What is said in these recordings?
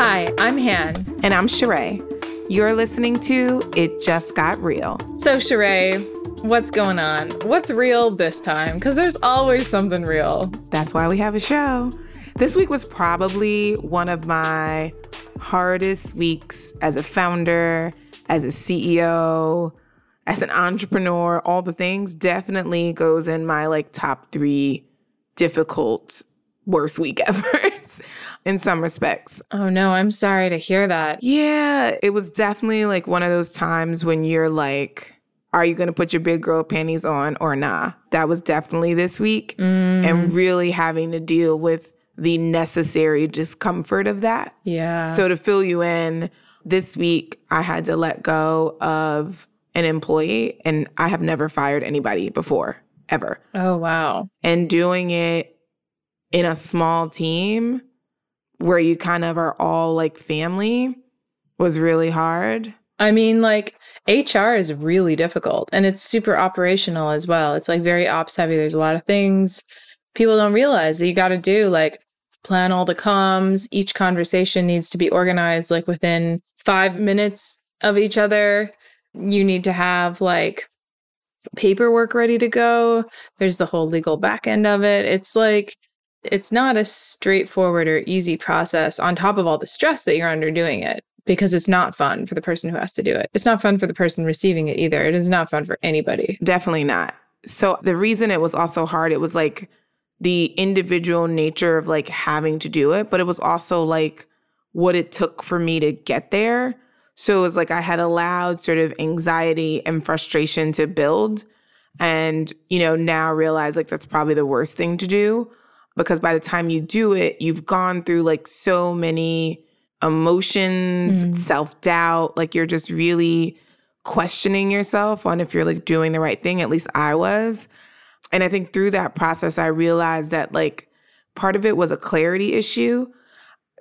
Hi, I'm Han. And I'm Cherae. You're listening to It Just Got Real. So, Cherae, what's going on? What's real this time? Because there's always something real. That's why we have a show. This week was probably one of my hardest weeks as a founder, as a CEO, as an entrepreneur, all the things definitely goes in my like top three difficult worst week ever in some respects. Oh no, I'm sorry to hear that. Yeah, it was definitely like one of those times when you're like, are you going to put your big girl panties on or nah? That was definitely this week. Mm. And really having to deal with the necessary discomfort of that. Yeah. So to fill you in, this week I had to let go of an employee and I have never fired anybody before, ever. Oh wow. And doing it in a small team where you kind of are all like family was really hard. I mean, like HR is really difficult and it's super operational as well. It's like very ops heavy. There's a lot of things people don't realize that you got to do, like plan all the comms. Each conversation needs to be organized like within five minutes of each other. You need to have like paperwork ready to go. There's the whole legal back end of it. It's like, it's not a straightforward or easy process on top of all the stress that you're under doing it because it's not fun for the person who has to do it. It's not fun for the person receiving it either. It is not fun for anybody. Definitely not. So the reason it was also hard, it was like the individual nature of like having to do it, but it was also like what it took for me to get there. So it was like I had allowed sort of anxiety and frustration to build. And, you know, now realize like that's probably the worst thing to do because by the time you do it, you've gone through like so many emotions, mm-hmm. self doubt. Like you're just really questioning yourself on if you're like doing the right thing. At least I was. And I think through that process, I realized that like part of it was a clarity issue.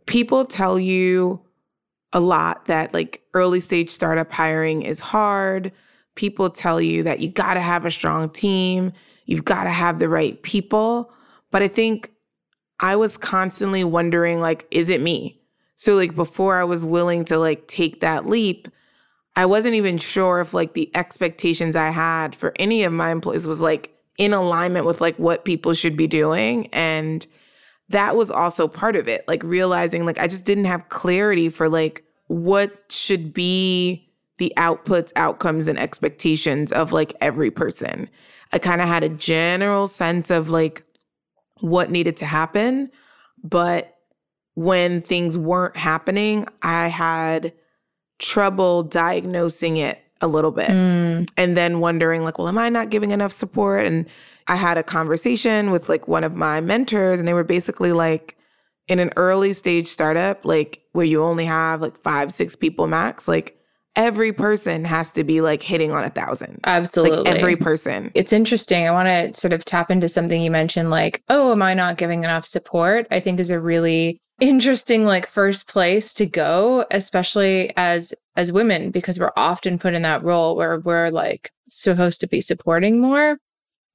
People tell you a lot that like early stage startup hiring is hard. People tell you that you got to have a strong team, you've got to have the right people. But I think I was constantly wondering like is it me? So like before I was willing to like take that leap, I wasn't even sure if like the expectations I had for any of my employees was like in alignment with like what people should be doing and that was also part of it like realizing like i just didn't have clarity for like what should be the outputs outcomes and expectations of like every person i kind of had a general sense of like what needed to happen but when things weren't happening i had trouble diagnosing it a little bit mm. and then wondering like well am i not giving enough support and i had a conversation with like one of my mentors and they were basically like in an early stage startup like where you only have like five six people max like every person has to be like hitting on a thousand. Absolutely. like every person. It's interesting. I want to sort of tap into something you mentioned like oh am i not giving enough support? I think is a really interesting like first place to go especially as as women because we're often put in that role where we're like supposed to be supporting more.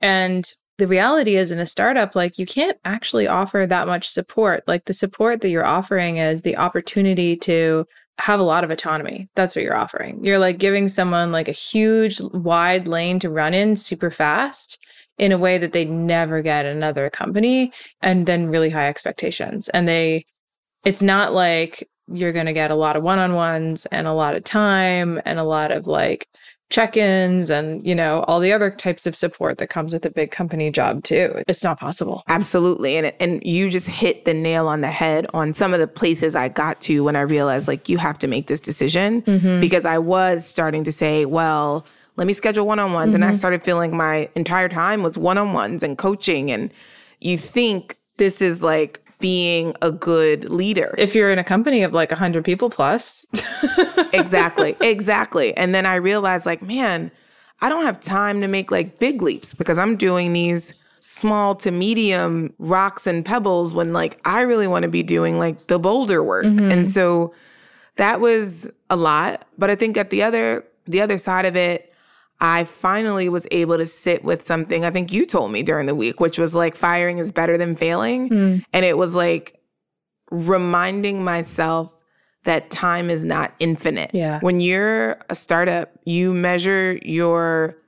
And the reality is in a startup like you can't actually offer that much support. Like the support that you're offering is the opportunity to have a lot of autonomy. That's what you're offering. You're like giving someone like a huge wide lane to run in super fast in a way that they never get another company and then really high expectations. And they it's not like you're going to get a lot of one-on-ones and a lot of time and a lot of like check-ins and you know all the other types of support that comes with a big company job too it's not possible absolutely and and you just hit the nail on the head on some of the places i got to when i realized like you have to make this decision mm-hmm. because i was starting to say well let me schedule one-on-ones mm-hmm. and i mm-hmm. started feeling my entire time was one-on-ones and coaching and you think this is like being a good leader. If you're in a company of like 100 people plus. exactly. Exactly. And then I realized like, man, I don't have time to make like big leaps because I'm doing these small to medium rocks and pebbles when like I really want to be doing like the boulder work. Mm-hmm. And so that was a lot, but I think at the other the other side of it I finally was able to sit with something I think you told me during the week, which was like firing is better than failing. Mm. And it was like reminding myself that time is not infinite. Yeah. When you're a startup, you measure your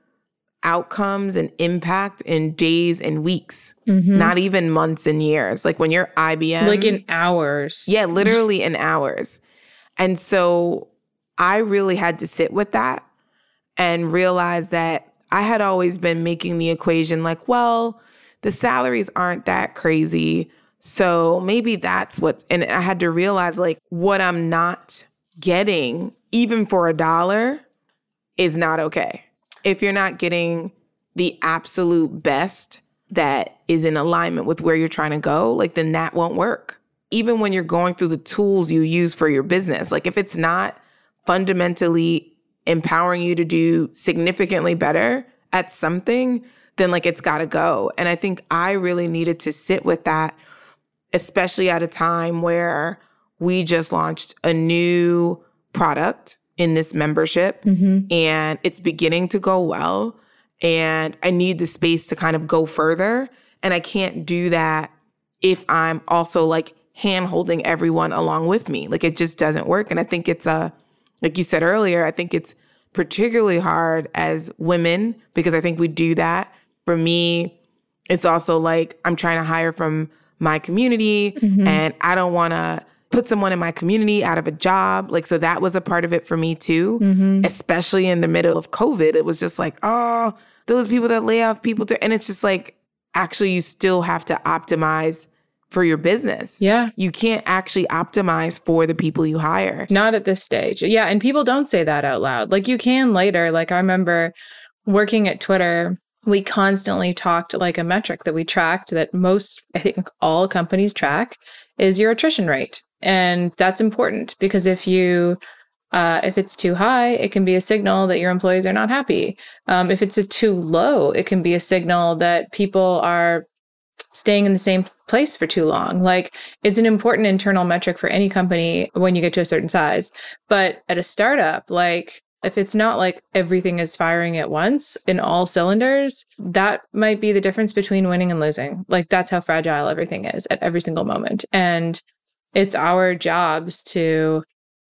outcomes and impact in days and weeks, not even months and years. Like when you're IBM, like in hours. yeah, literally in hours. And so I really had to sit with that and realize that I had always been making the equation like, well, the salaries aren't that crazy. So maybe that's what's, and I had to realize like what I'm not getting, even for a dollar, is not okay. If you're not getting the absolute best that is in alignment with where you're trying to go, like then that won't work. Even when you're going through the tools you use for your business, like if it's not fundamentally empowering you to do significantly better at something, then like it's got to go. And I think I really needed to sit with that, especially at a time where we just launched a new product in this membership mm-hmm. and it's beginning to go well. And I need the space to kind of go further. And I can't do that if I'm also like hand holding everyone along with me. Like it just doesn't work. And I think it's a, like you said earlier, I think it's particularly hard as women because I think we do that. For me, it's also like I'm trying to hire from my community mm-hmm. and I don't want to put someone in my community out of a job. Like, so that was a part of it for me too, mm-hmm. especially in the middle of COVID. It was just like, oh, those people that lay off people. To, and it's just like, actually, you still have to optimize for your business. Yeah. You can't actually optimize for the people you hire. Not at this stage. Yeah. And people don't say that out loud. Like you can later. Like I remember working at Twitter, we constantly talked like a metric that we tracked that most, I think all companies track is your attrition rate. And that's important because if you, uh, if it's too high, it can be a signal that your employees are not happy. Um, if it's a too low, it can be a signal that people are staying in the same place for too long. Like it's an important internal metric for any company when you get to a certain size. But at a startup, like if it's not like everything is firing at once in all cylinders, that might be the difference between winning and losing. Like that's how fragile everything is at every single moment. And it's our jobs to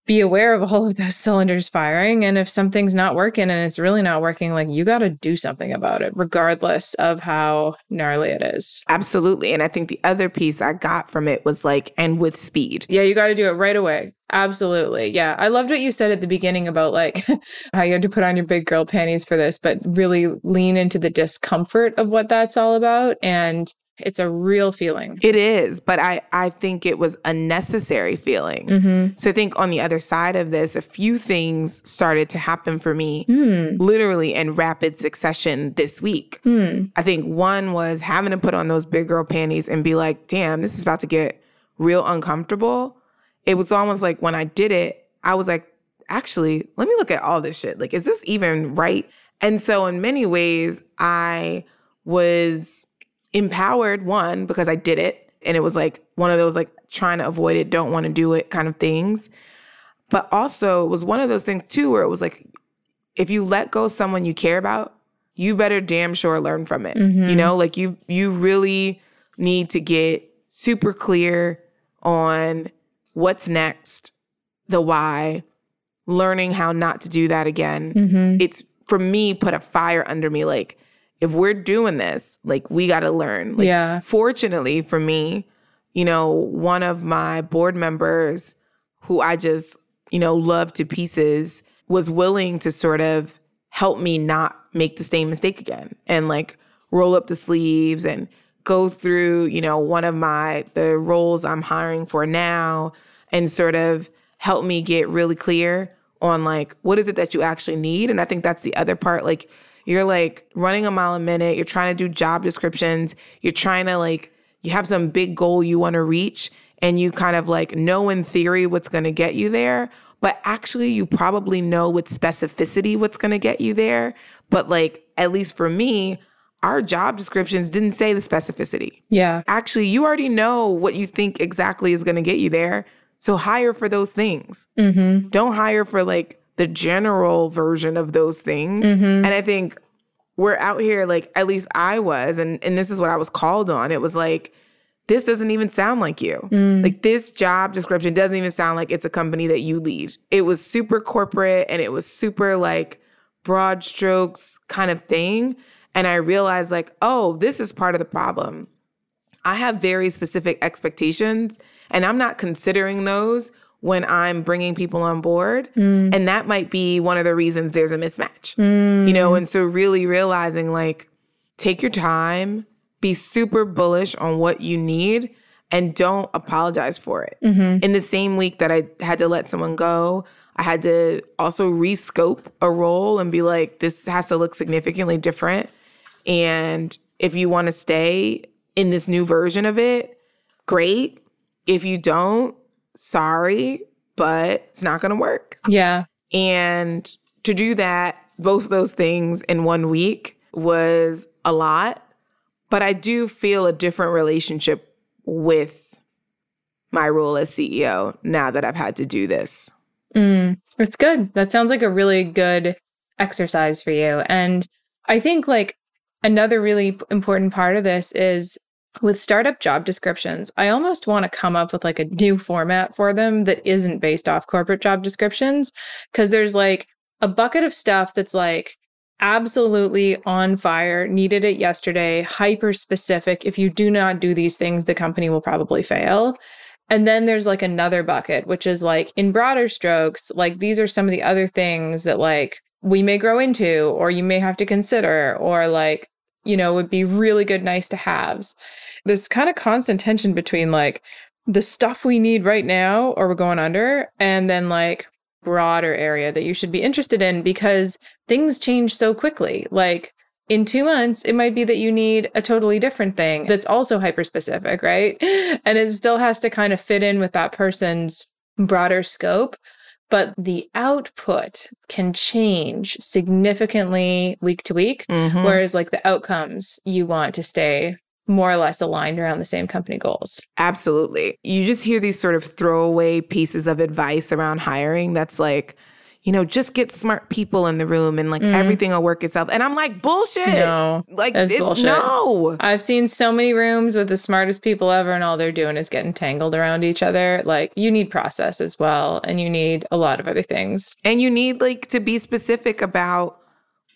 be aware of all of those cylinders firing. And if something's not working and it's really not working, like you got to do something about it, regardless of how gnarly it is. Absolutely. And I think the other piece I got from it was like, and with speed. Yeah, you got to do it right away. Absolutely. Yeah. I loved what you said at the beginning about like how you had to put on your big girl panties for this, but really lean into the discomfort of what that's all about. And it's a real feeling. It is, but I, I think it was a necessary feeling. Mm-hmm. So I think on the other side of this, a few things started to happen for me Hmm. literally in rapid succession this week. Hmm. I think one was having to put on those big girl panties and be like, damn, this is about to get real uncomfortable. It was almost like when I did it, I was like, actually, let me look at all this shit. Like, is this even right? And so, in many ways, I was empowered, one, because I did it. And it was like one of those, like, trying to avoid it, don't want to do it kind of things. But also, it was one of those things, too, where it was like, if you let go someone you care about, you better damn sure learn from it. You know, like you you really need to get super clear on what's next, the why, learning how not to do that again. Mm-hmm. It's for me put a fire under me like if we're doing this, like we got to learn. Like, Yeah. Fortunately for me, you know, one of my board members who I just, you know, love to pieces was willing to sort of help me not make the same mistake again and like roll up the sleeves and go through, you know, one of my the roles I'm hiring for now and sort of help me get really clear on like what is it that you actually need and I think that's the other part like you're like running a mile a minute, you're trying to do job descriptions, you're trying to like you have some big goal you want to reach and you kind of like know in theory what's going to get you there, but actually you probably know with specificity what's going to get you there. But like at least for me, our job descriptions didn't say the specificity. Yeah. Actually, you already know what you think exactly is going to get you there. So hire for those things. Mm-hmm. Don't hire for like the general version of those things. Mm-hmm. And I think we're out here like at least I was and and this is what I was called on. It was like this doesn't even sound like you. Mm. Like this job description doesn't even sound like it's a company that you lead. It was super corporate and it was super like broad strokes kind of thing. And I realized, like, oh, this is part of the problem. I have very specific expectations, and I'm not considering those when I'm bringing people on board. Mm. And that might be one of the reasons there's a mismatch, you know? Mm. And so, really realizing, like, take your time, be super bullish on what you need, and don't apologize for it. Mhm. In the same week that I had to let someone go, I had to also rescope a role and be like, this has to look significantly different. And if you want to stay in this new version of it, great. If you don't, sorry, but it's not going to work. Yeah. And to do that, both those things in one week was a lot. But I do feel a different relationship with my role as CEO now that I've had to do this. Mm, it's good. That sounds like a really good exercise for you. And I think like another really important part of this is with startup job descriptions, I almost want to come up with like a new format for them that isn't based off corporate job descriptions. Cause there's like a bucket of stuff that's like absolutely on fire, needed it yesterday, hyper specific. If you do not do these things, the company will probably fail. And then there's like another bucket, which is like in broader strokes, like these are some of the other things that like we may grow into or you may have to consider or like, you know, would be really good, nice to haves. This kind of constant tension between like the stuff we need right now or we're going under and then like broader area that you should be interested in because things change so quickly. Like in two months, it might be that you need a totally different thing that's also hyper specific, right? And it still has to kind of fit in with that person's broader scope. But the output can change significantly week to week. Mhm. Whereas, like the outcomes, you want to stay more or less aligned around the same company goals. Absolutely. You just hear these sort of throwaway pieces of advice around hiring that's like, you know, just get smart people in the room and like Mm. everything will work itself. And I'm like, bullshit. No, like, it- bullshit. no. I've seen so many rooms with the smartest people ever, and all they're doing is getting tangled around each other. Like, you need process as well, and you need a lot of other things. And you need like to be specific about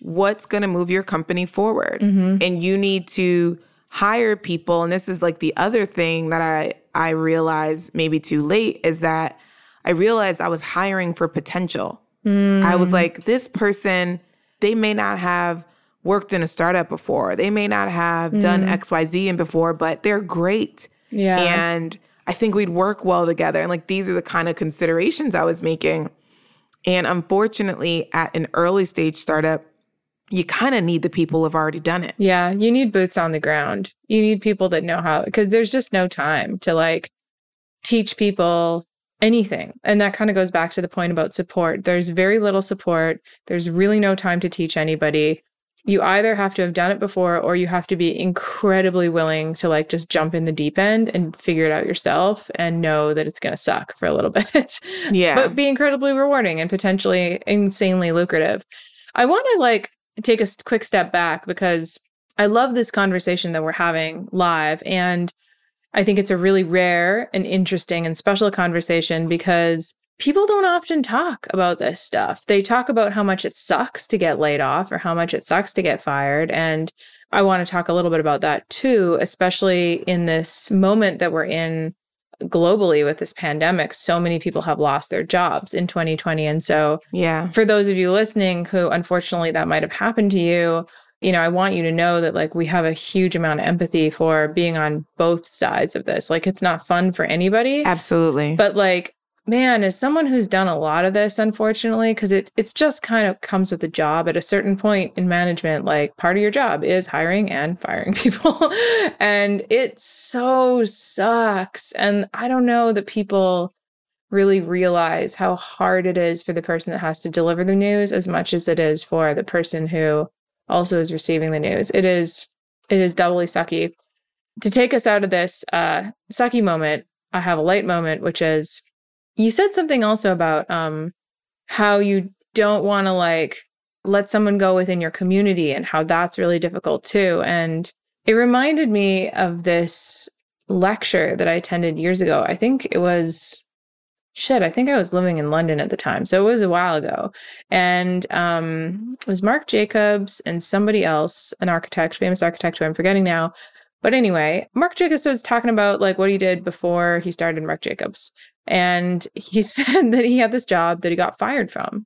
what's going to move your company forward. Mhm. And you need to hire people and this is like the other thing that I I realized maybe too late is that I realized I was hiring for potential. I was Mm. like this person they may not have worked in a startup before. They may not have done Mm. XYZ and before, but they're great. yeah. And I think we'd work well together. And like these are the kind of considerations I was making. And unfortunately, at an early stage startup, you kind of need the people who've already done it. Yeah, you need boots on the ground. You need people that know how, because there's just no time to like teach people anything. And that kind of goes back to the point about support. There's very little support, there's really no time to teach anybody. You either have to have done it before or you have to be incredibly willing to like just jump in the deep end and figure it out yourself and know that it's going to suck for a little bit. Yeah. but be incredibly rewarding and potentially insanely lucrative. I want to like take a quick step back because I love this conversation that we're having live. And I think it's a really rare and interesting and special conversation because people don't often talk about this stuff. They talk about how much it sucks to get laid off or how much it sucks to get fired. And I want to talk a little bit about that too, especially in this moment that we're in globally with this pandemic. So many people have lost their jobs in 2020. And so yeah. for those of you listening who unfortunately that might have happened to you, you know, I want you to know that like we have a huge amount of empathy for being on both sides of this. Like it's not fun for anybody, Absolutely. but like man, as someone who's done a lot of this unfortunately cuz it it's just kind of comes with the job at a certain point in management like part of your job is hiring and firing people. and it so sucks. And I don't know that people really realize how hard it is for the person that has to deliver the news as much as it is for the person who also is receiving the news. It is it is doubly sucky. To take us out of this uh sucky moment, I have a light moment, which is you said something also about um how you don't want to like let someone go within your community and how that's really difficult too. And it reminded me of this lecture that I attended years ago. I think it was shit, I think I was living in London at the time. So it was a while ago. And um, it was Marc Jacobs and somebody else, an architect, famous architect who I'm forgetting now. But anyway, Marc Jacobs was talking about like what he did before he started Marc Jacobs. And he said that he had this job that he got fired from.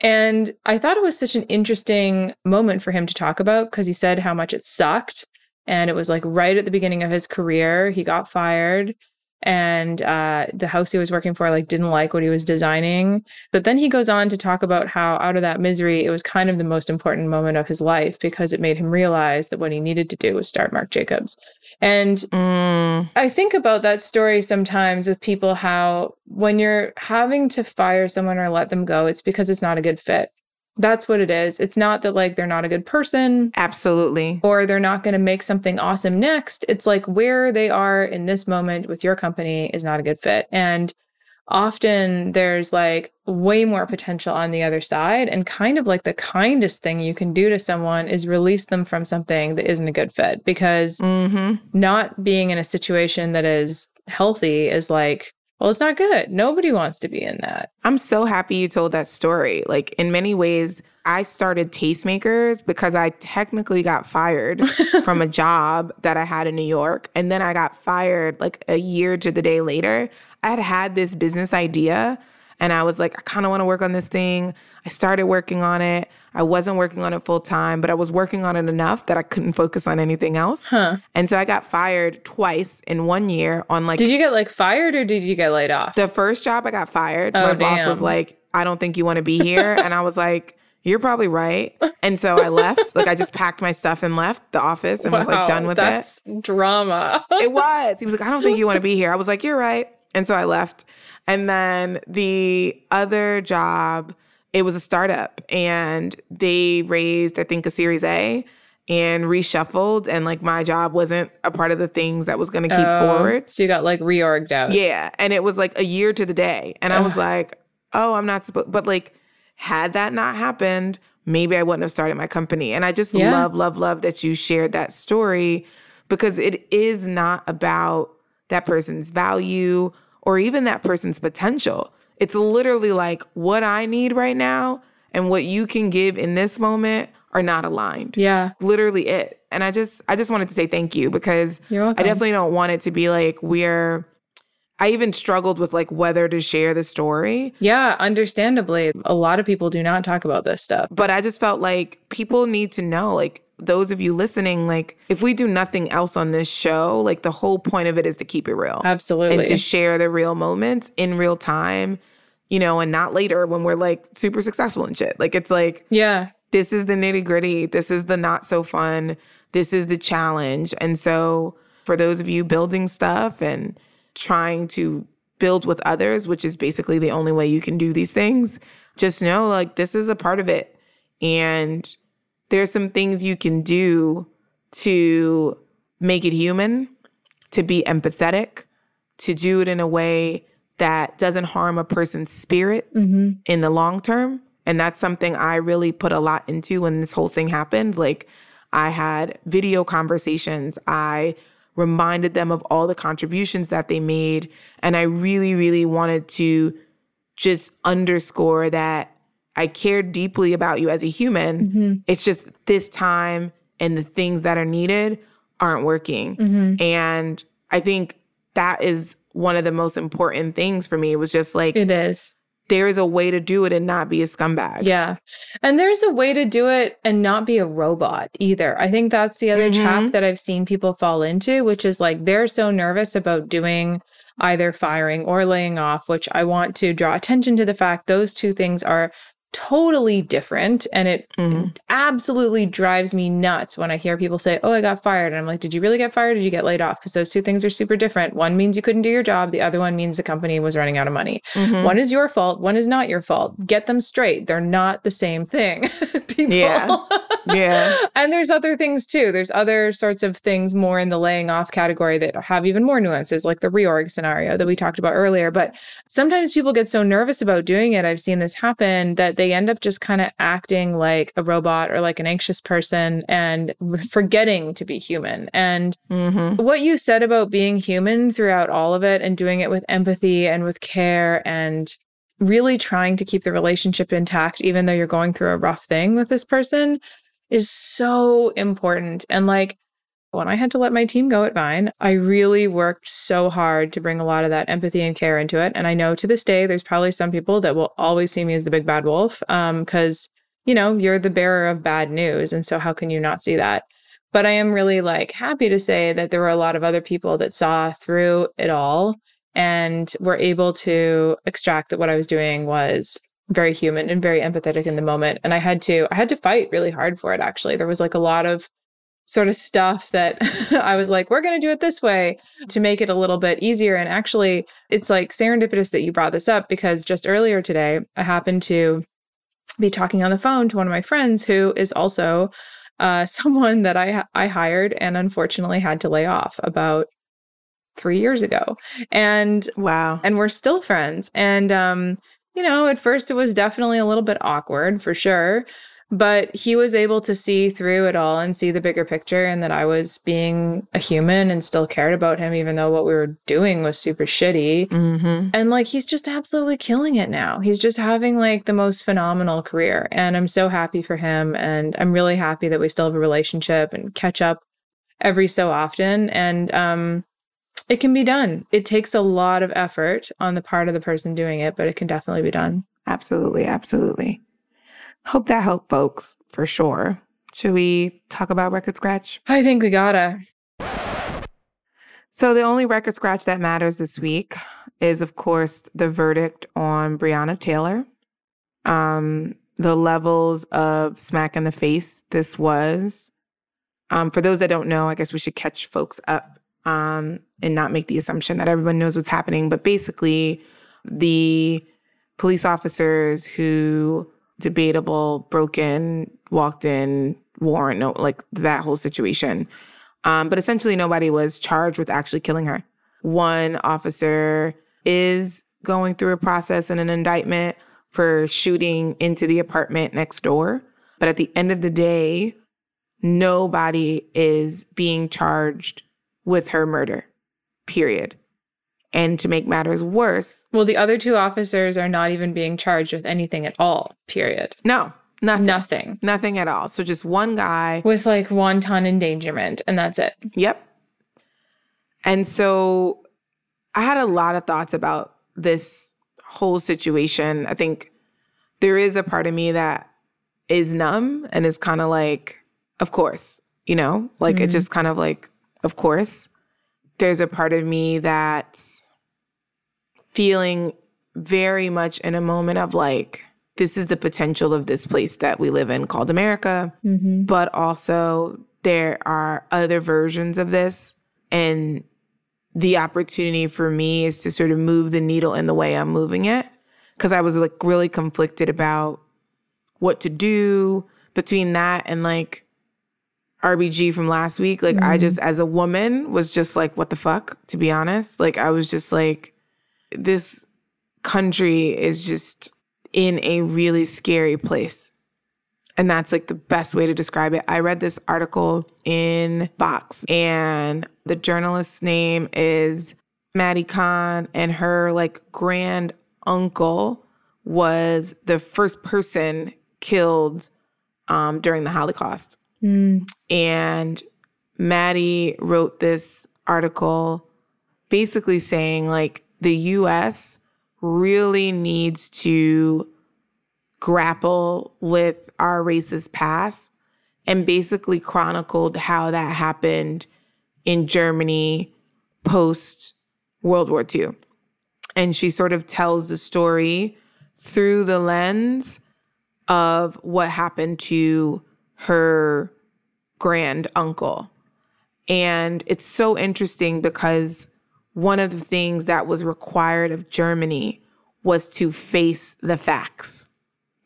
And I thought it was such an interesting moment for him to talk about because he said how much it sucked. And it was like right at the beginning of his career, he got fired and uh, the house he was working for like didn't like what he was designing. But then he goes on to talk about how out of that misery it was kind of the most important moment of his life because it made him realize that what he needed to do was start marc jacobs. And mm. i think about that story sometimes with people how when you're having to fire someone or let them go it's because it's not a good fit that's what it is. It's not that like they're not a good person. Absolutely. Or they're not going to make something awesome next. It's like where they are in this moment with your company is not a good fit. And often there's like way more potential on the other side. And kind of like the kindest thing you can do to someone is release them from something that isn't a good fit because mm-hmm. not being in a situation that is healthy is like well, it's not good. Nobody wants to be in that. I'm so happy you told that story. Like, in many ways, I started Tastemakers because I technically got fired from a job that I had in New York. And then I got fired like a year to the day later. I had had this business idea and I was like, I kind of want to work on this thing. I started working on it. I wasn't working on it full time, but I was working on it enough that I couldn't focus on anything else. Huh. And so I got fired twice in one year on like. Did you get like fired or did you get laid off? The first job I got fired. Oh, my damn. boss was like, I don't think you want to be here. and I was like, you're probably right. And so I left. like I just packed my stuff and left the office and wow, was like done with that's it. That's drama. it was. He was like, I don't think you want to be here. I was like, you're right. And so I left. And then the other job it was a startup and they raised, I think, a series A and reshuffled. And like my job wasn't a part of the things that was going to keep oh, forward. So you got like reorged out. Yeah. And it was like a year to the day. And I was like, oh, I'm not supposed, but like, had that not happened, maybe I wouldn't have started my company. And I just yeah. love, love, love that you shared that story because it is not about that person's value or even that person's potential. It's literally like what I need right now and what you can give in this moment are not aligned. Yeah. Literally it. And I just I just wanted to say thank you because I definitely don't want it to be like we're I even struggled with like whether to share the story. Yeah, understandably. A lot of people do not talk about this stuff. But I just felt like people need to know like those of you listening, like if we do nothing else on this show, like the whole point of it is to keep it real. Absolutely. And to share the real moments in real time you know, and not later when we're like super successful and shit. Like it's like, yeah, this is the nitty gritty. This is the not so fun. This is the challenge. And so for those of you building stuff and trying to build with others, which is basically the only way you can do these things, just know like this is a part of it. And there's some things you can do to make it human, to be empathetic, to do it in a way that doesn't harm a person's spirit mm-hmm. in the long term. And that's something I really put a lot into when this whole thing happened. Like, I had video conversations. I reminded them of all the contributions that they made. And I really, really wanted to just underscore that I cared deeply about you as a human. Mm-hmm. It's just this time and the things that are needed aren't working. Mm-hmm. And I think that is one of the most important things for me. It was just like it is. There is a way to do it and not be a scumbag. Yeah. And there's a way to do it and not be a robot either. I think that's the other mm-hmm. trap that I've seen people fall into, which is like they're so nervous about doing either firing or laying off, which I want to draw attention to the fact those two things are totally different. And it mm-hmm. absolutely drives me nuts when I hear people say, Oh, I got fired. And I'm like, Did you really get fired? did you get laid off? Because those two things are super different. One means you couldn't do your job, the other one means the company was running out of money. Mm-hmm. One is your fault, one is not your fault. Get them straight. They're not the same thing. people. Yeah. Yeah. and there's other things too. There's other sorts of things more in the laying off category that have even more nuances, like the reorg scenario that we talked about earlier. But sometimes people get so nervous about doing it. I've seen this happen that they end up just kind of acting like a robot or like an anxious person and forgetting to be human. And Mm-hmm. what you said about being human throughout all of it and doing it with empathy and with care and really trying to keep the relationship intact, even though you're going through a rough thing with this person, is so important. And like when I had to let my team go at Vine, I really worked so hard to bring a lot of that empathy and care into it. And I know to this day, there's probably some people that will always see me as the big bad wolf um, because, you know, you're the bearer of bad news. And so how can you not see that? But I am really like happy to say that there were a lot of other people that saw through it all and were able to extract that what I was doing was very human and very empathetic in the moment. And I had to I had to fight really hard for it actually. There was like a lot of sort of stuff that I was like, we're going to do it this way to make it a little bit easier. And actually, it's like serendipitous that you brought this up because just earlier today, I happened to be talking on the phone to one of my friends who is also uh, someone that I I hired and unfortunately had to lay off about three years ago, and Wow. and we're still friends. And um, you know, at first it was definitely a little bit awkward for sure, but he was able to see through it all and see the bigger picture and that I was being a human and still cared about him even though what we were doing was super shitty. Mm-hmm. And like he's just absolutely killing it now. He's just having like the most phenomenal career. And I'm so happy for him. And I'm really happy that we still have a relationship and catch up every so often. And um it can be done. It takes a lot of effort on the part of the person doing it, but it can definitely be done. Absolutely. Absolutely. Hope that helped folks for sure. Should we talk about Record Scratch? I think we gotta. So, the only record scratch that matters this week is, of course, the verdict on Breonna Taylor. Um, the levels of smack in the face this was. Um, for those that don't know, I guess we should catch folks up um, and not make the assumption that everyone knows what's happening. But basically, the police officers who debatable, broke in, walked in, warrant, no, like that whole situation. Um, but essentially, nobody was charged with actually killing her. One officer is going through a process and an indictment for shooting into the apartment next door. But at the end of the day, nobody is being charged with her murder, period. And to make matters worse, Well, the other two officers are not even being charged with anything at all, period. no, nothing, Nothing. nothing at all. So just one guy With like wanton endangerment, and that's it. Yep. And so I had a lot of thoughts about this whole situation. I think there is a part of me that is numb and is kind of like, of course, you know, like it's Mhm. just kind of like, of course. There's a part of me that's feeling very much in a moment of like, this is the potential of this place that we live in called America Mm-hmm. but also there are other versions of this and the opportunity for me is to sort of move the needle in the way I'm moving it cuz I was like really conflicted about what to do between that and like RBG from last week like I Mhm. just as a woman was just like what the fuck to be honest like I was just like this country is just in a really scary place and that's like the best way to describe it. I read this article in Vox, and the journalist's name is Mattie Kahn, and her like grand uncle was the first person killed um, during the Holocaust. Mm. And Maddie wrote this article basically saying like the US really needs to grapple with our racist past and basically chronicled how that happened in Germany post World War II. And she sort of tells the story through the lens of what happened to her grand uncle. And it's so interesting because one of the things that was required of Germany was to face the facts.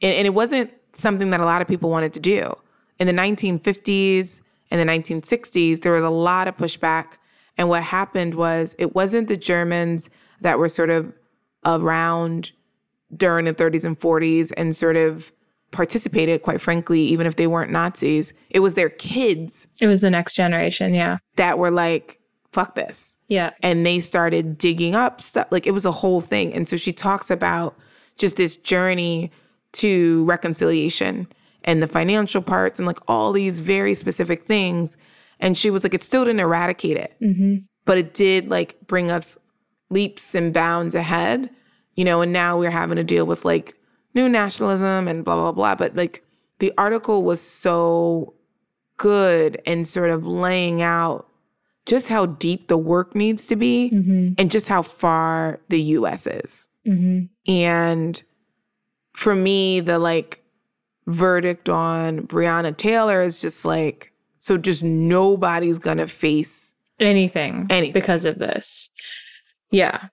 And, and it wasn't something that a lot of people wanted to do. in the 1950s and the 1960s, there was a lot of pushback. And what happened was it wasn't the Germans that were sort of around during the 30s and 40s and sort of participated, quite frankly, even if they weren't Nazis. It was their kids. It was the next generation, yeah. That were like, fuck this. Yeah. And they started digging up stuff. Like it was a whole thing. And so she talks about just this journey to reconciliation and the financial parts and like all these very specific things. And she was like, it still didn't eradicate it, mm-hmm. but it did like bring us leaps and bounds ahead, you know, and now we're having to deal with like new nationalism and blah, blah, blah. But like the article was so good and sort of laying out just how deep the work needs to be mm-hmm. and just how far the US is. Mm-hmm. And for me, the like verdict on Breonna Taylor is just like, so just nobody's gonna face anything, anything because of this. Yeah.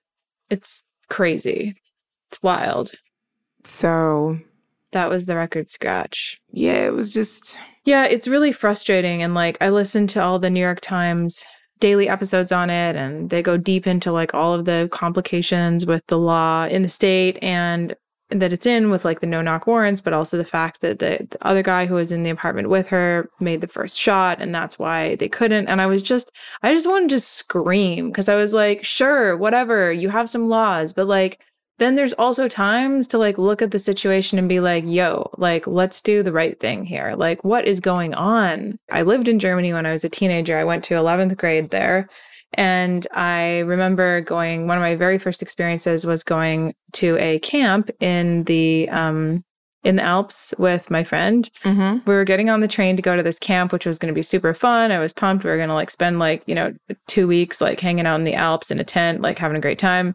It's crazy. It's wild. So that was the record scratch. Yeah, it was just. Yeah, it's really frustrating. And like, I listened to all the New York Times daily episodes on it, and they go deep into like all of the complications with the law in the state and that it's in with like the no knock warrants, but also the fact that the, the, other guy who was in the apartment with her made the first shot and that's why they couldn't. And I was just, I just wanted to scream because I was like, sure, whatever, you have some laws, but like, then there's also times to like look at the situation and be like, yo, like, let's do the right thing here. Like, what is going on? I lived in Germany when I was a teenager. I went to 11th grade there. And I remember going, one of my very first experiences was going to a camp in the, um, in the Alps with my friend. Mm-hmm. We were getting on the train to go to this camp, which was going to be super fun. I was pumped. We were going to like spend like, you know, two weeks like hanging out in the Alps in a tent, like having a great time.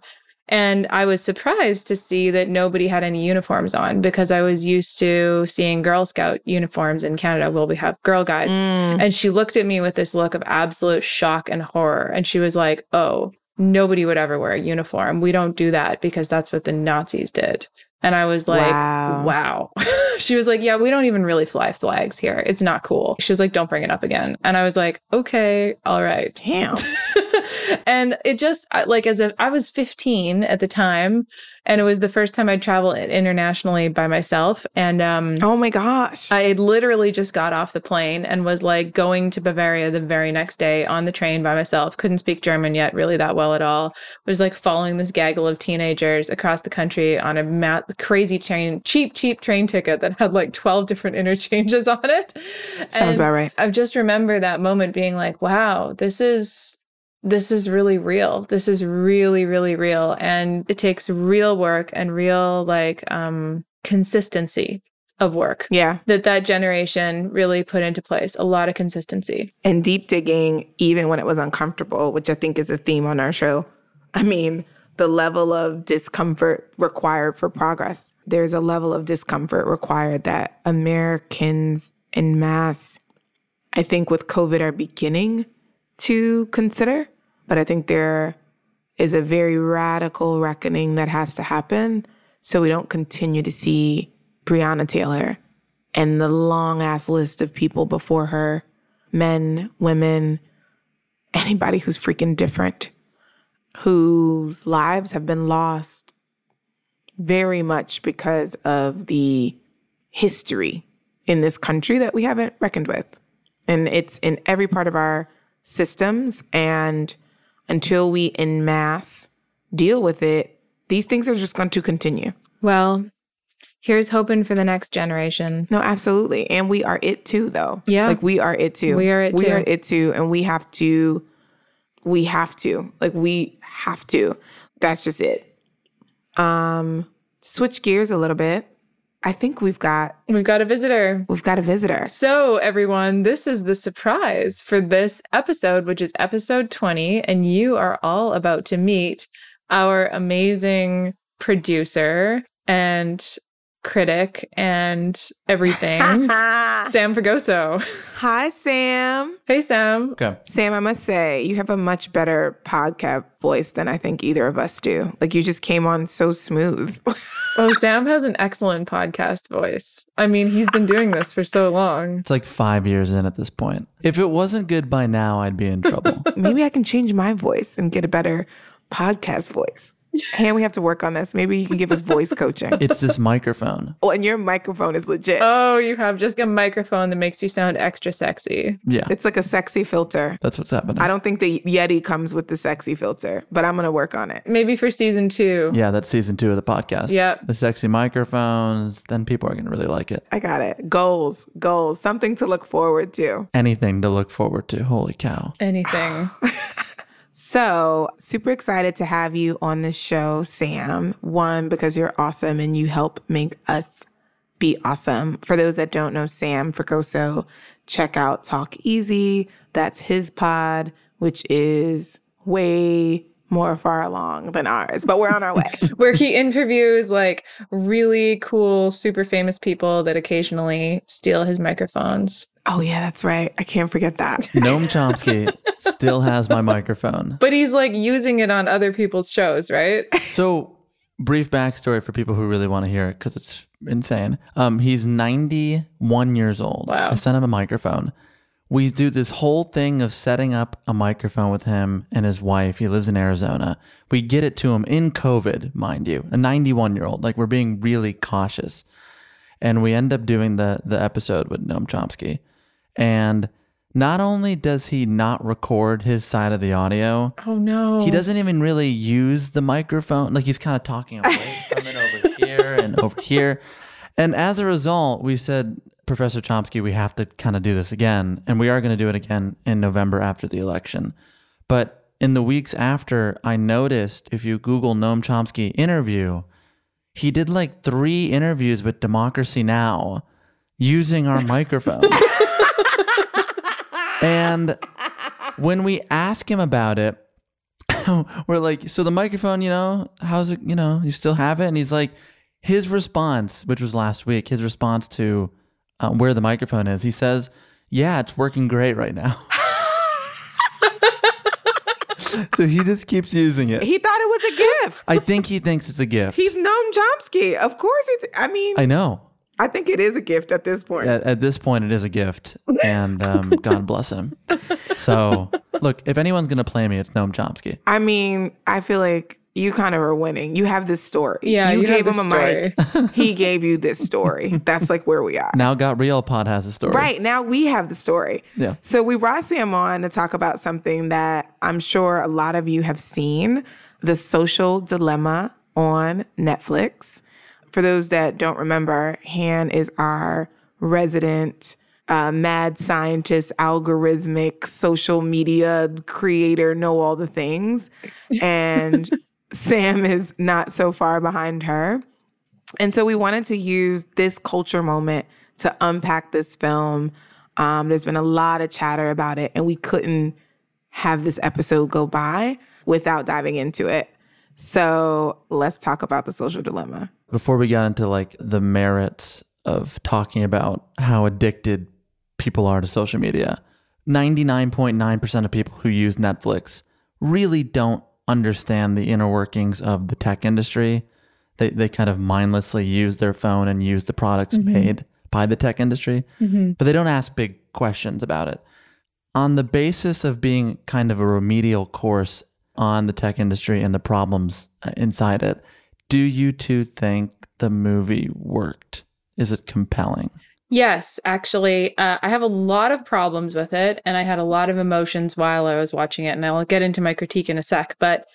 And I was surprised to see that nobody had any uniforms on because I was used to seeing Girl Scout uniforms in Canada. Well, we have Girl Guides. Mm. And she looked at me with this look of absolute shock and horror. And she was like, Oh, nobody would ever wear a uniform. We don't do that because that's what the Nazis did. And I was like, wow. wow. she was like, yeah, we don't even really fly flags here. It's not cool. She was like, don't bring it up again. And I was like, okay, all right. Damn. and it just like as if I was 15 at the time, and it was the first time I'd travel internationally by myself. And um, oh my gosh, I literally just got off the plane and was like going to Bavaria the very next day on the train by myself. Couldn't speak German yet, really that well at all. Was like following this gaggle of teenagers across the country on a mat- crazy train, cheap, cheap train ticket that had like 12 different interchanges on it. Sounds and about right. I just remember that moment being like, wow, this is this is really real. This is really, really real. And it takes real work and real like um consistency of work. Yeah. That that generation really put into place a lot of consistency. And deep digging even when it was uncomfortable, which I think is a theme on our show. I mean, the level of discomfort required for progress. There's a level of discomfort required that Americans in mass I think with COVID are beginning to consider, but I think there is a very radical reckoning that has to happen so we don't continue to see Breonna Taylor and the long ass list of people before her men, women, anybody who's freaking different, whose lives have been lost very much because of the history in this country that we haven't reckoned with. And it's in every part of our systems. And until we in mass deal with it, these things are just going to continue. Well, here's hoping for the next generation. No, absolutely. And we are it too, though. Yeah. Like we are it too. We are it we too. are it too. And we have to, we have to, like we have to. That's just it. Um, switch gears a little bit. I think we've got we've got a visitor. We've got a visitor. So, everyone, this is the surprise for this episode, which is episode 20, and you are all about to meet our amazing producer and critic and everything, Sam Fragoso. Hi, Sam. Hey, Sam. Okay. Sam, I must say, you have a much better podcast voice than I think either of us do. Like, you just came on so smooth. Oh, Sam has an excellent podcast voice. I mean, he's been doing this for so long. It's like five years in at this point. If it wasn't good by now, I'd be in trouble. Maybe I can change my voice and get a better podcast voice. And we have to work on this. Maybe you can give us voice coaching. it's this microphone. Oh, and your microphone is legit. Oh, you have just a microphone that makes you sound extra sexy. Yeah, It's like a sexy filter. that's what's happening. I don't think the Yeti comes with the sexy filter, but I'm going to work on it. Maybe for season two. Yeah, that's season two of the podcast. Yep. The sexy microphones, then people are going to really like it. I got it. Goals, goals, something to look forward to. Anything to look forward to. Holy cow. Anything. So, super excited to have you on the show, Sam. One, because you're awesome and you help make us be awesome. For those that don't know Sam Fragoso, check out Talk Easy. That's his pod, which is way more far along than ours, but we're on our way. Where he interviews like really cool, super famous people that occasionally steal his microphones. Oh, yeah, that's right. I can't forget that. Noam Chomsky still has my microphone. But he's like using it on other people's shows, right? So, brief backstory for people who really want to hear it because it's insane. Um, he's 91 years old. Wow. I sent him a microphone. We do this whole thing of setting up a microphone with him and his wife. He lives in Arizona. We get it to him in COVID, mind you, a 91 year old. Like we're being really cautious. And we end up doing the the episode with Noam Chomsky. And not only does he not record his side of the audio, Oh no. he doesn't even really use the microphone. Like he's kind of talking away from it over here and over here. And as a result, we said, Professor Chomsky, we have to kind of do this again. And we are going to do it again in November after the election. But in the weeks after, I noticed if you Google Noam Chomsky interview, he did like three interviews with Democracy Now using our microphone. And when we ask him about it, we're like, so the microphone, you know, how's it, you know, you still have it? And he's like, his response, which was last week, his response to um, where the microphone is, he says, yeah, it's working great right now. so he just keeps using it. He thought it was a gift. I think he thinks it's a gift. He's Noam Chomsky. Of course. He th- I mean, I know. I think it is a gift at this point. At, at this point, it is a gift, and um, God bless him. So, look, if anyone's going to play me, it's Noam Chomsky. I mean, I feel like you kind of are winning. You have this story. Yeah, you, you have gave him a the mic. he gave you this story. That's like where we are. Now, Got Real Pod has a story. Right now, we have the story. Yeah. So we brought Sam on to talk about something that I'm sure a lot of you have seen: the social dilemma on Netflix. For those that don't remember, Han is our resident uh, mad scientist, algorithmic social media creator, know all the things. And Sam is not so far behind her. And so we wanted to use this culture moment to unpack this film. Um, there's been a lot of chatter about it, and we couldn't have this episode go by without diving into it. So let's talk about the social dilemma. Before we got into like the merits of talking about how addicted people are to social media, 99.9% of people who use Netflix really don't understand the inner workings of the tech industry. They, they kind of mindlessly use their phone and use the products made by the tech industry, but they don't ask big questions about it. On the basis of being kind of a remedial course on the tech industry and the problems uh, inside it, do you two think the movie worked? Is it compelling? Yes, actually, uh, I have a lot of problems with it, and I had a lot of emotions while I was watching it, and I'll get into my critique in a sec. But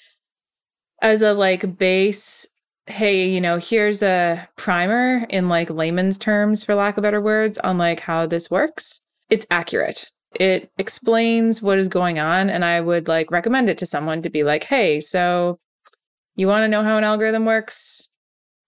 as a like base, hey, you know, here's a primer in like layman's terms, for lack of better words, on like how this works. It's accurate. It explains what is going on, and I would like recommend it to someone to be like, hey, so you want to know how an algorithm works?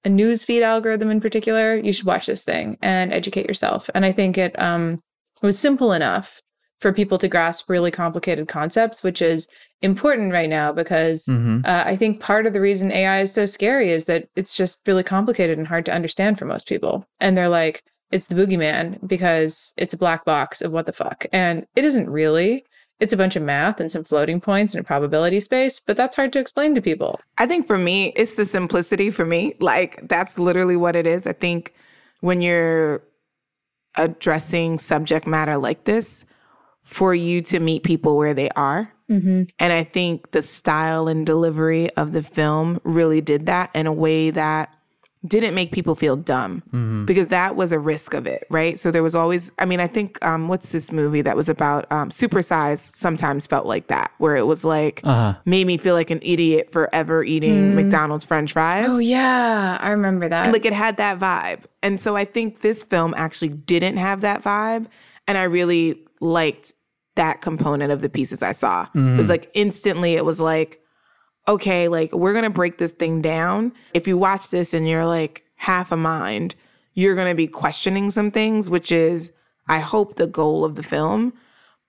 a newsfeed algorithm in particular, you should watch this thing and educate yourself. And I think it um was simple enough for people to grasp really complicated concepts, which is important right now because Mhm. uh, I think part of the reason AI is so scary is that it's just really complicated and hard to understand for most people. And they're like, it's the boogeyman because it's a black box of what the fuck. And it isn't really. It's a bunch of math and some floating points and a probability space, but that's hard to explain to people. I think for me, it's the simplicity for me. Like that's literally what it is. I think when you're addressing subject matter like this, for you to meet people where they are. Mm-hmm. And I think the style and delivery of the film really did that in a way that didn't make people feel dumb because that was a risk of it, right? So there was always, I mean, I think, um, what's this movie that was about um, Supersize sometimes felt like that, where it was like, Uh-huh. made me feel like an idiot for ever eating McDonald's french fries. Oh, yeah. I remember that. And like it had that vibe. And so I think this film actually didn't have that vibe. And I really liked that component of the pieces I saw. It was like instantly, it was like, okay, like we're gonna break this thing down. If you watch this and you're like half a mind, you're gonna be questioning some things, which is, I hope, the goal of the film.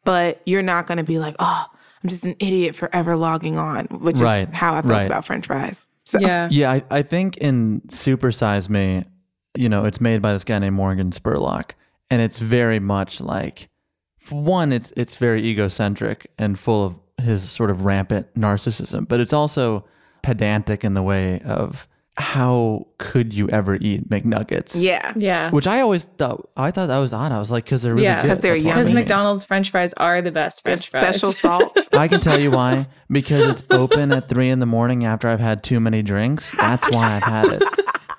But you're not gonna be like, oh, I'm just an idiot forever logging on, which Right, is how I felt right. about French fries. So yeah. Yeah, I, I think in Supersize Me, you know, it's made by this guy named Morgan Spurlock, and it's very much like, for one, it's it's very egocentric and full of his sort of rampant narcissism, but it's also pedantic in the way of how could you ever eat McNuggets? yeah. Yeah. Which I always thought I thought that was odd. I was like, because they're really Yeah. good. 'Cause they're That's Because I'm yummy. eating it. McDonald's French fries are the best And French fries. special salt. I can tell you why. Because it's open at three in the morning after I've had too many drinks. That's why I've had it.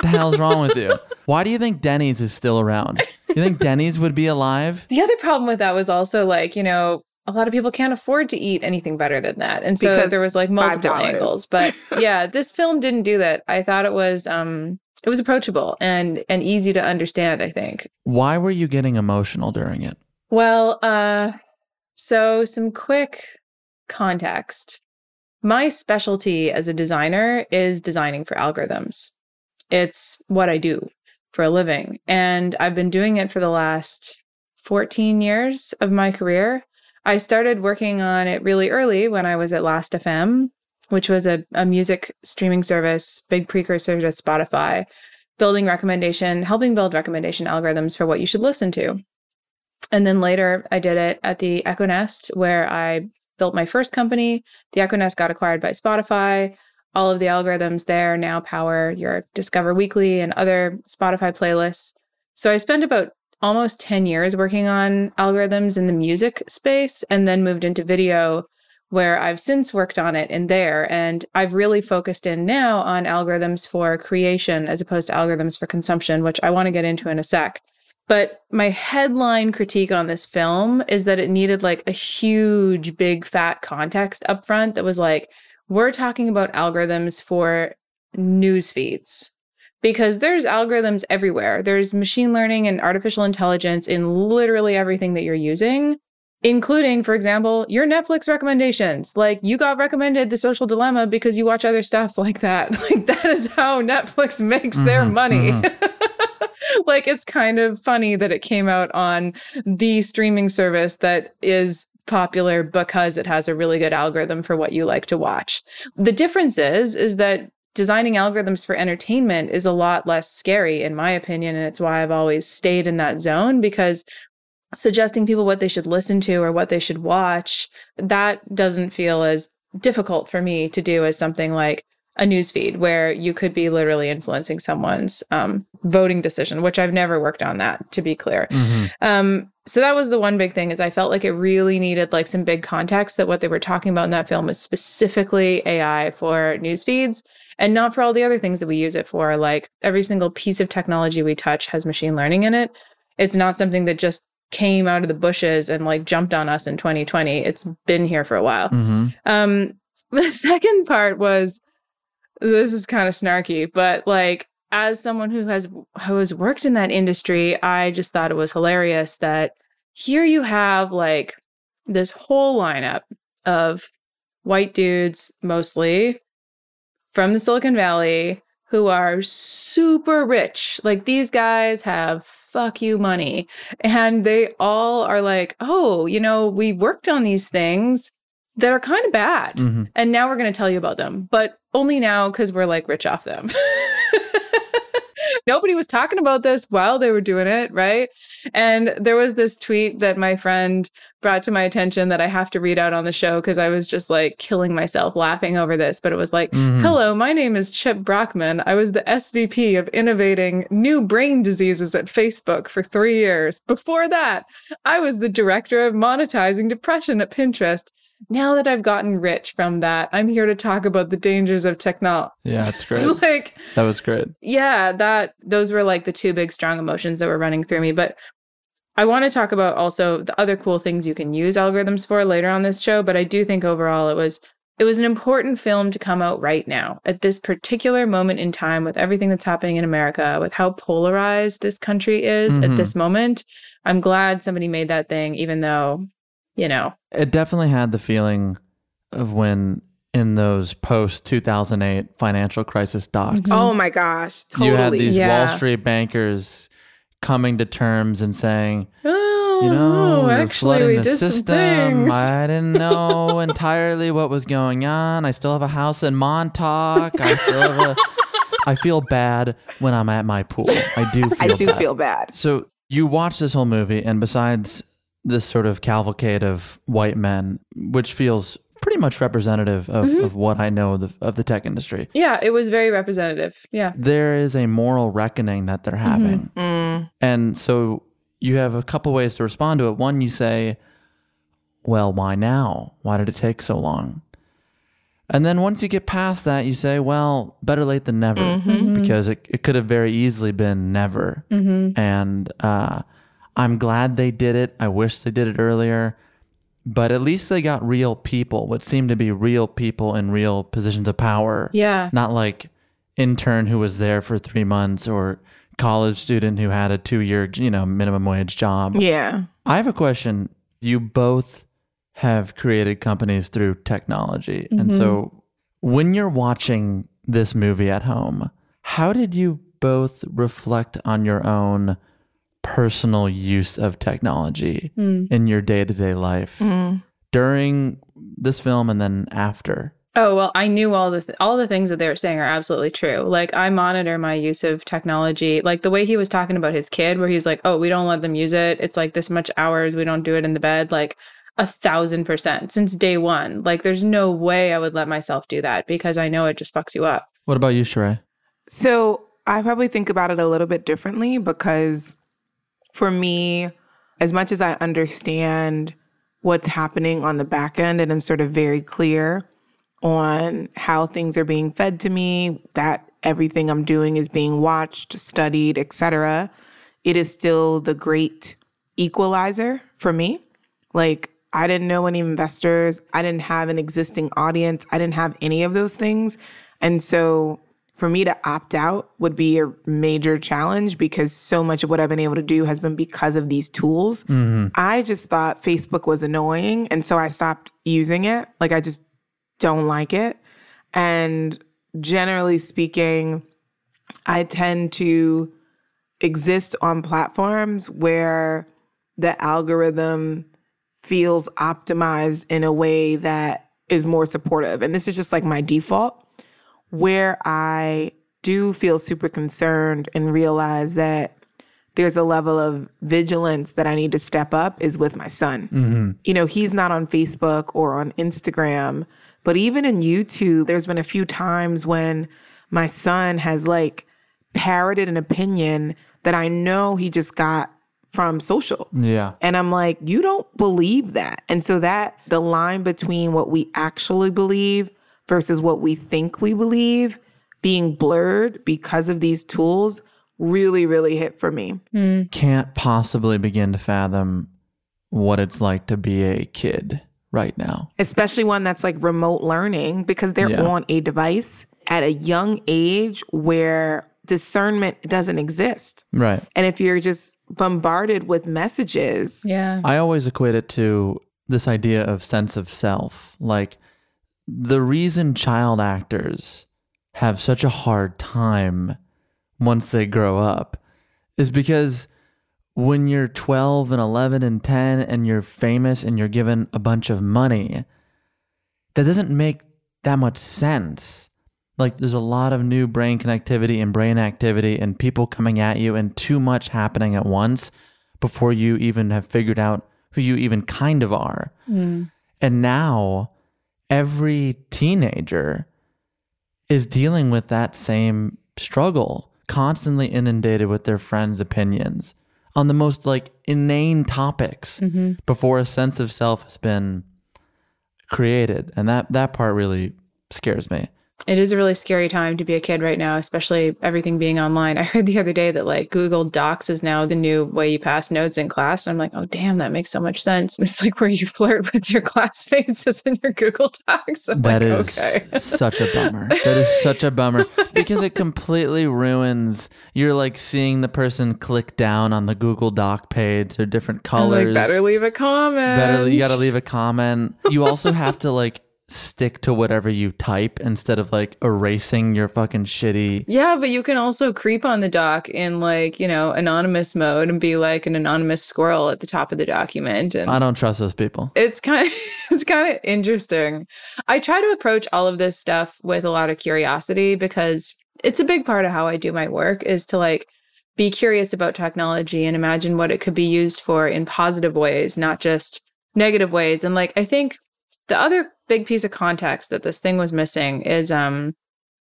the hell's wrong with you? Why do you think Denny's is still around? You think Denny's would be alive? The other problem with that was also like, you know, a lot of people can't afford to eat anything better than that. And so Because there was like multiple $5. angles. But yeah, this film didn't do that. I thought it was um it was approachable and and easy to understand, I think. Why were you getting emotional during it? Well, uh so some quick context. My specialty as a designer is designing for algorithms. It's what I do for a living. And I've been doing it for the last 14 years of my career. I started working on it really early when I was at Last.fm, which was a, a music streaming service, big precursor to Spotify, building recommendation, helping build recommendation algorithms for what you should listen to. And then later, I did it at the Echo Nest, where I built my first company. The Echo Nest got acquired by Spotify. All of the algorithms there now power your Discover Weekly and other Spotify playlists. So I spent about almost 10 years working on algorithms in the music space and then moved into video, where I've since worked on it in there. And I've really focused in now on algorithms for creation as opposed to algorithms for consumption, which I want to get into in a sec. But my headline critique on this film is that it needed like a huge, big, fat context up front that was like, we're talking about algorithms for news feeds because there's algorithms everywhere. There's machine learning and artificial intelligence in literally everything that you're using, including, for example, your Netflix recommendations. Like you got recommended The Social Dilemma because you watch other stuff like that. Like that is how Netflix makes their Mhm, money. like it's kind of funny that it came out on the streaming service that is popular because it has a really good algorithm for what you like to watch. The difference is is that designing algorithms for entertainment is a lot less scary in my opinion and it's why I've always stayed in that zone because suggesting people what they should listen to or what they should watch that doesn't feel as difficult for me to do as something like a newsfeed where you could be literally influencing someone's um, voting decision, which I've never worked on that, to be clear. Mhm. Um, so that was the one big thing is I felt like it really needed like some big context that what they were talking about in that film was specifically AI for news feeds and not for all the other things that we use it for. Like every single piece of technology we touch has machine learning in it. It's not something that just came out of the bushes and like jumped on us in 2020. It's been here for a while. Mhm. Um, the second part was this is kind of snarky, but like as someone who has who has worked in that industry, I just thought it was hilarious that here you have like this whole lineup of white dudes mostly from the Silicon Valley who are super rich. Like these guys have fuck you money. And they all are like, oh, you know, we worked on these things that are kind of bad. Mhm. And now we're going to tell you about them, but only now because we're like rich off them. Nobody was talking about this while they were doing it, right? And there was this tweet that my friend brought to my attention that I have to read out on the show because I was just like killing myself laughing over this. But it was like, Mhm. Hello, my name is Chip Brockman. I was the SVP of innovating new brain diseases at Facebook for three years. Before that, I was the director of monetizing depression at Pinterest. Now that I've gotten rich from that, I'm here to talk about the dangers of technology. Yeah, that's great. Like, that was great. yeah, that those were like the two big strong emotions that were running through me. But I want to talk about also the other cool things you can use algorithms for later on this show. But I do think overall it was it was an important film to come out right now at this particular moment in time with everything that's happening in America, with how polarized this country is Mhm. at this moment. I'm glad somebody made that thing, even though, you know, It definitely had the feeling of when in those post 2008 financial crisis docs, Mhm. Oh my gosh, totally. you had these Yeah. Wall Street bankers coming to terms and saying, oh, you know, we're actually, flooding we the did some system. things. I didn't know entirely what was going on. I still have a house in Montauk. I still have a. I feel bad when I'm at my pool. I do. Feel I do bad. feel bad. So you watch this whole movie, and besides this sort of cavalcade of white men, which feels pretty much representative of, Mm-hmm. of what I know of the, of the tech industry, yeah, it was very representative. Yeah. there is a moral reckoning that they're Mm-hmm. having. Mm, And so you have a couple ways to respond to it. One, you say, well, why now? Why did it take so long? And then once you get past that, you say, well, better late than never, Mm-hmm. because it, it could have very easily been never. And uh, I'm glad they did it. I wish they did it earlier. But at least they got real people, what seemed to be real people in real positions of power Yeah. not like intern who was there for three months or college student who had a two year you know minimum wage job yeah. i have a question you both have created companies through technology and so mm-hmm. when you're watching this movie at home how did you both reflect on your own personal use of technology in your day-to-day life Mm. during this film and then after Oh well, I knew all the th- all the things that they were saying are absolutely true. Like I monitor my use of technology. Like the way he was talking about his kid, where he's like, "Oh, we don't let them use it. It's like this much hours. We don't do it in the bed." Like a thousand percent since day one. Like there's no way I would let myself do that because I know it just fucks you up. what about you Cherae? So I probably think about it a little bit differently because for me, as much as I understand what's happening on the back end and I'm sort of very clear on how things are being fed to me, that everything I'm doing is being watched, studied, etc. It is still the great equalizer for me. Like I didn't know any investors, I didn't have an existing audience, I didn't have any of those things. And so for me to opt out would be a major challenge because so much of what I've been able to do has been because of these tools. Mm-hmm. I just thought Facebook was annoying. And so I stopped using it. Like, I just don't like it. And generally speaking, I tend to exist on platforms where the algorithm feels optimized in a way that is more supportive. And this is just like my default where I do feel super concerned and realize that there's a level of vigilance that I need to step up is with my son. Mm-hmm. You know, he's not on Facebook or on Instagram, but even in YouTube, there's been a few times when my son has like parroted an opinion that I know he just got from social. Yeah. And I'm like, you don't believe that. And so that the line between what we actually believe versus what we think we believe being blurred because of these tools really, really hit for me. Hmm. Can't possibly begin to fathom what it's like to be a kid right now. Especially one that's like remote learning because they're Yeah. on a device at a young age where discernment doesn't exist. Right. And if you're just bombarded with messages, Yeah. I always equate it to this idea of sense of self. Like the reason child actors have such a hard time once they grow up is because when you're 12 and 11 and 10 and you're famous and you're given a bunch of money, that doesn't make that much sense. Like there's a lot of new brain connectivity and brain activity and people coming at you and too much happening at once before you even have figured out who you even kind of are. Mm. And now every teenager is dealing with that same struggle, constantly inundated with their friends' opinions on the most like inane topics Mm-hmm. before a sense of self has been created. And that that part really scares me. It is a really scary time to be a kid right now, especially everything being online. I heard the other day that like Google Docs is now the new way you pass notes in class. And I'm like, oh, damn, that makes so much sense. It's like where you flirt with your classmates is in your Google Docs. I'm That like, is okay. such a bummer. That is such a bummer because it completely ruins. You're like seeing the person click down on the Google Doc page. They're different I'm colors. like, better leave a comment. Better, you got to leave a comment. You also have to like stick to whatever you type instead of like erasing your fucking shitty. Yeah, but you can also creep on the doc in like, you know, anonymous mode and be like an anonymous squirrel at the top of the document. And I don't trust those people. it's kind of it's kind of interesting. I try to approach all of this stuff with a lot of curiosity because it's a big part of how I do my work is to like be curious about technology and imagine what it could be used for in positive ways, not just negative ways. And like I think the other big piece of context that this thing was missing is um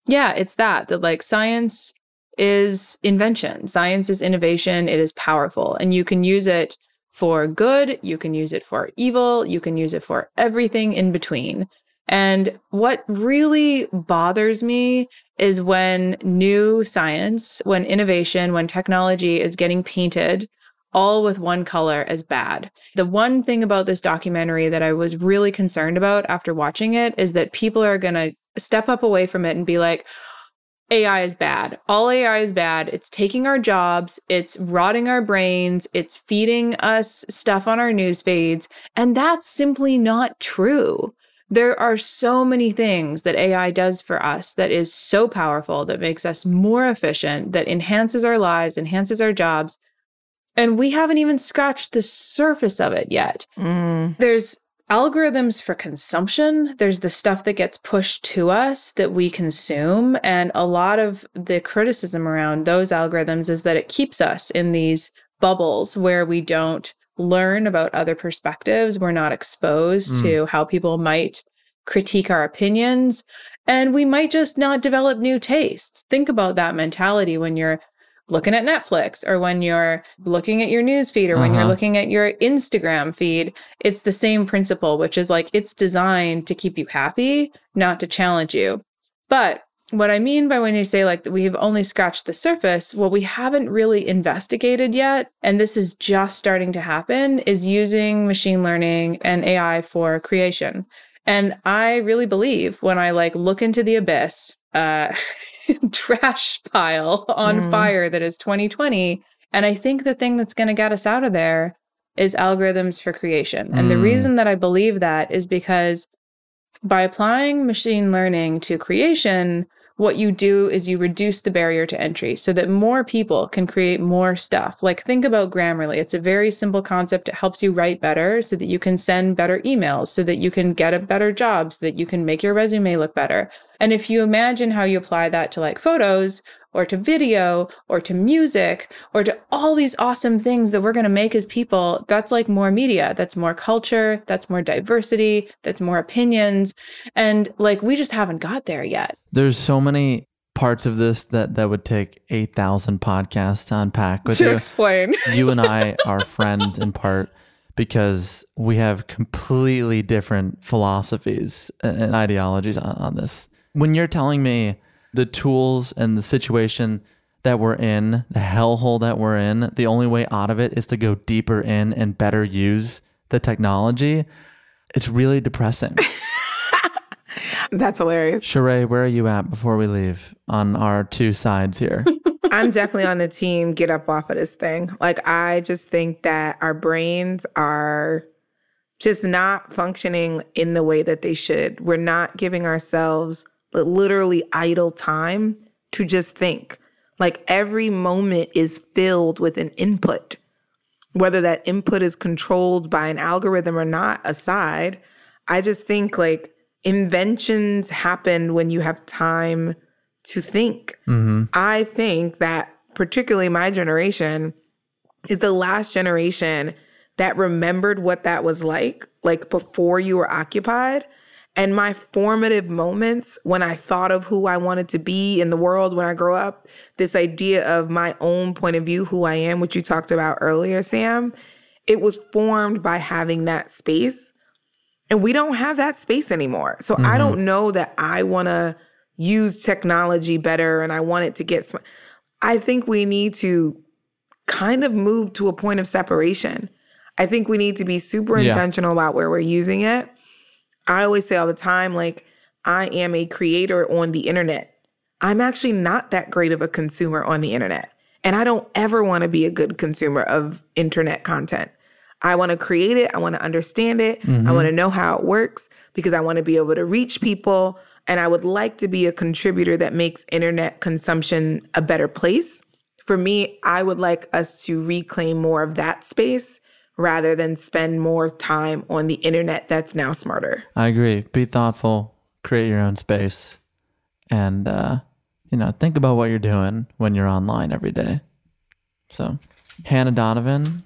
yeah, it's that that like science is invention. Science is innovation. It is powerful and you can use it for good, you can use it for evil, you can use it for everything in between. And what really bothers me is when new science, when innovation, when technology is getting painted all with one color as bad. The one thing about this documentary that I was really concerned about after watching it is that people are going to step up away from it and be like, AI is bad. All AI is bad. It's taking our jobs, it's rotting our brains, it's feeding us stuff on our news feeds. And that's simply not true. There are so many things that AI does for us that is so powerful, that makes us more efficient, that enhances our lives, enhances our jobs. And we haven't even scratched the surface of it yet. Mm. There's algorithms for consumption. There's the stuff that gets pushed to us that we consume. And a lot of the criticism around those algorithms is that it keeps us in these bubbles where we don't learn about other perspectives. We're not exposed Mm. to how people might critique our opinions. And we might just not develop new tastes. Think about that mentality when you're looking at Netflix or when you're looking at your news feed or when you're Uh-huh. looking at your Instagram feed. It's the same principle, which is like it's designed to keep you happy, not to challenge you. But what I mean by when you say like that we've only scratched the surface, what we haven't really investigated yet, and this is just starting to happen, is using machine learning and AI for creation. And I really believe when I like look into the abyss, uh, trash pile on Mm. fire that is 2020, and I think the thing that's going to get us out of there is algorithms for creation. And the Mm. reason that I believe that is because by applying machine learning to creation, what you do is you reduce the barrier to entry so that more people can create more stuff. Like, think about Grammarly. It's a very simple concept. It helps you write better so that you can send better emails, so that you can get a better job, so that you can make your resume look better. And if you imagine how you apply that to like photos or to video or to music or to all these awesome things that we're going to make as people, that's like more media, that's more culture, that's more diversity, that's more opinions. And like we just haven't got there yet. There's so many parts of this that that would take 8,000 podcasts to unpack with to you. explain. you and I are friends in part because we have completely different philosophies and ideologies on, on this. When you're telling me the tools and the situation that we're in, the hellhole that we're in, the only way out of it is to go deeper in and better use the technology, it's really depressing. That's hilarious. Cherae, where are you at before we leave on our two sides here? I'm definitely on the team get up off of this thing. Like I just think that our brains are just not functioning in the way that they should. We're not giving ourselves literally idle time to just think. Like every moment is filled with an input. Whether that input is controlled by an algorithm or not, aside, I just think like inventions happen when you have time to think. Mm-hmm. I think that particularly my generation is the last generation that remembered what that was like, like before you were occupied. And my formative moments when I thought of who I wanted to be in the world when I grow up, this idea of my own point of view, who I am, which you talked about earlier, Sam, it was formed by having that space. And we don't have that space anymore. So I mm-hmm. don't know that I want to use technology better and I want it to get. Sm- I think we need to kind of move to a point of separation. I think we need to be super Yeah. intentional about where we're using it. I always say all the time, like, I am a creator on the internet. I'm actually not that great of a consumer on the internet. And I don't ever want to be a good consumer of internet content. I want to create it. I want to understand it. I mm-hmm. want to know how it works because I want to be able to reach people. And I would like to be a contributor that makes internet consumption a better place. For me, I would like us to reclaim more of that space rather than spend more time on the internet that's now smarter. I agree. Be thoughtful, create your own space, and uh, you know, think about what you're doing when you're online every day. So, Hannah Donovan,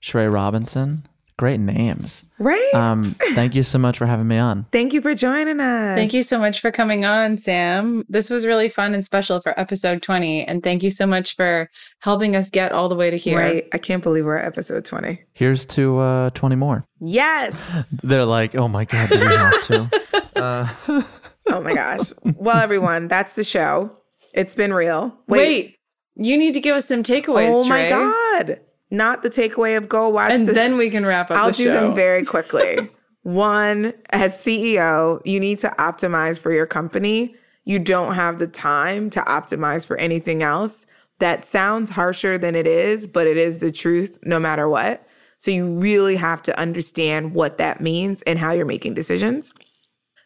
Cherae Robinson, great names. Right? Um, thank you so much for having me on. Thank you for joining us. Thank you so much for coming on, Sam. This was really fun and special for episode 20. And thank you so much for helping us get all the way to here. Right. I can't believe we're at episode 20. Here's to uh, 20 more. Yes. They're like, oh my god, do we have to? oh my gosh. Well, everyone, that's the show. It's been real. Wait. you need to give us some takeaways, Oh my Trey. God. Not the takeaway of go watch And this. then we can wrap up I'll do show. them very quickly. One, as CEO, you need to optimize for your company. You don't have the time to optimize for anything else. That sounds harsher than it is, but it is the truth no matter what. So you really have to understand what that means and how you're making decisions.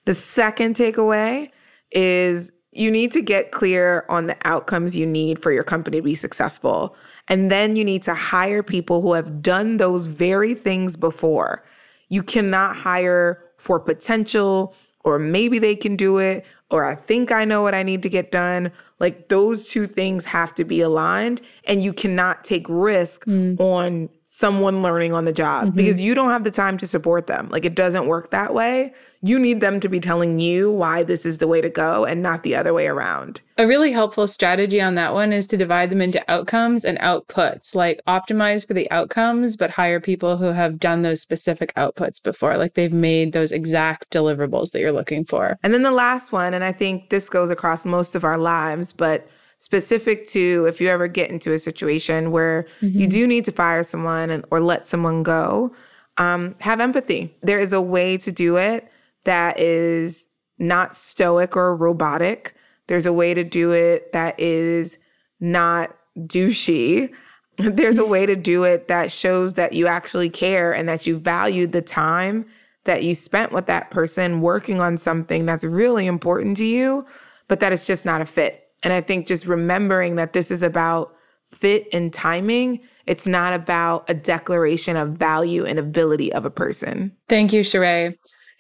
The second takeaway is you need to get clear on the outcomes you need for your company to be successful. And then you need to hire people who have done those very things before. You cannot hire for potential or maybe they can do it or I think I know what I need to get done. Like those two things have to be aligned and you cannot take risk mm. on someone learning on the job mm-hmm. because you don't have the time to support them. Like it doesn't work that way. You need them to be telling you why this is the way to go and not the other way around. A really helpful strategy on that one is to divide them into outcomes and outputs, like optimize for the outcomes, but hire people who have done those specific outputs before, like they've made those exact deliverables that you're looking for. And then the last one, and I think this goes across most of our lives, but specific to if you ever get into a situation where you do need to fire someone and, or let someone go, um, have empathy. There is a way to do it that is not stoic or robotic. There's a way to do it that is not douchey. There's a way to do it that shows that you actually care and that you valued the time that you spent with that person working on something that's really important to you, but that it's just not a fit. And I think just remembering that this is about fit and timing, it's not about a declaration of value and ability of a person. Thank you, Cherae.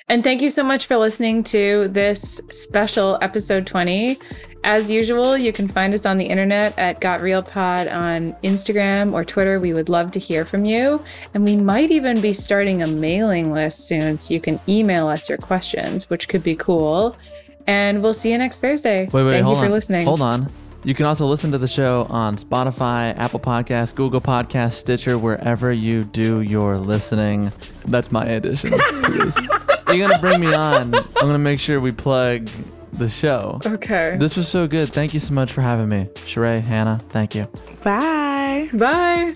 And thank you so much for listening to this special episode 20. As usual, you can find us on the internet at Got Real Pod on Instagram or Twitter. We would love to hear from you. And we might even be starting a mailing list soon so you can email us your questions, which could be cool. And we'll see you next Thursday. Wait, wait, Thank hold you for on. listening. Hold on. You can also listen to the show on Spotify, Apple Podcasts, Google Podcasts, Stitcher, wherever you do your listening. That's my addition to. You're gonna bring me on. I'm gonna make sure we plug the show. Okay. This was so good. Thank you so much for having me. Cherae, Hannah, thank you. Bye. Bye.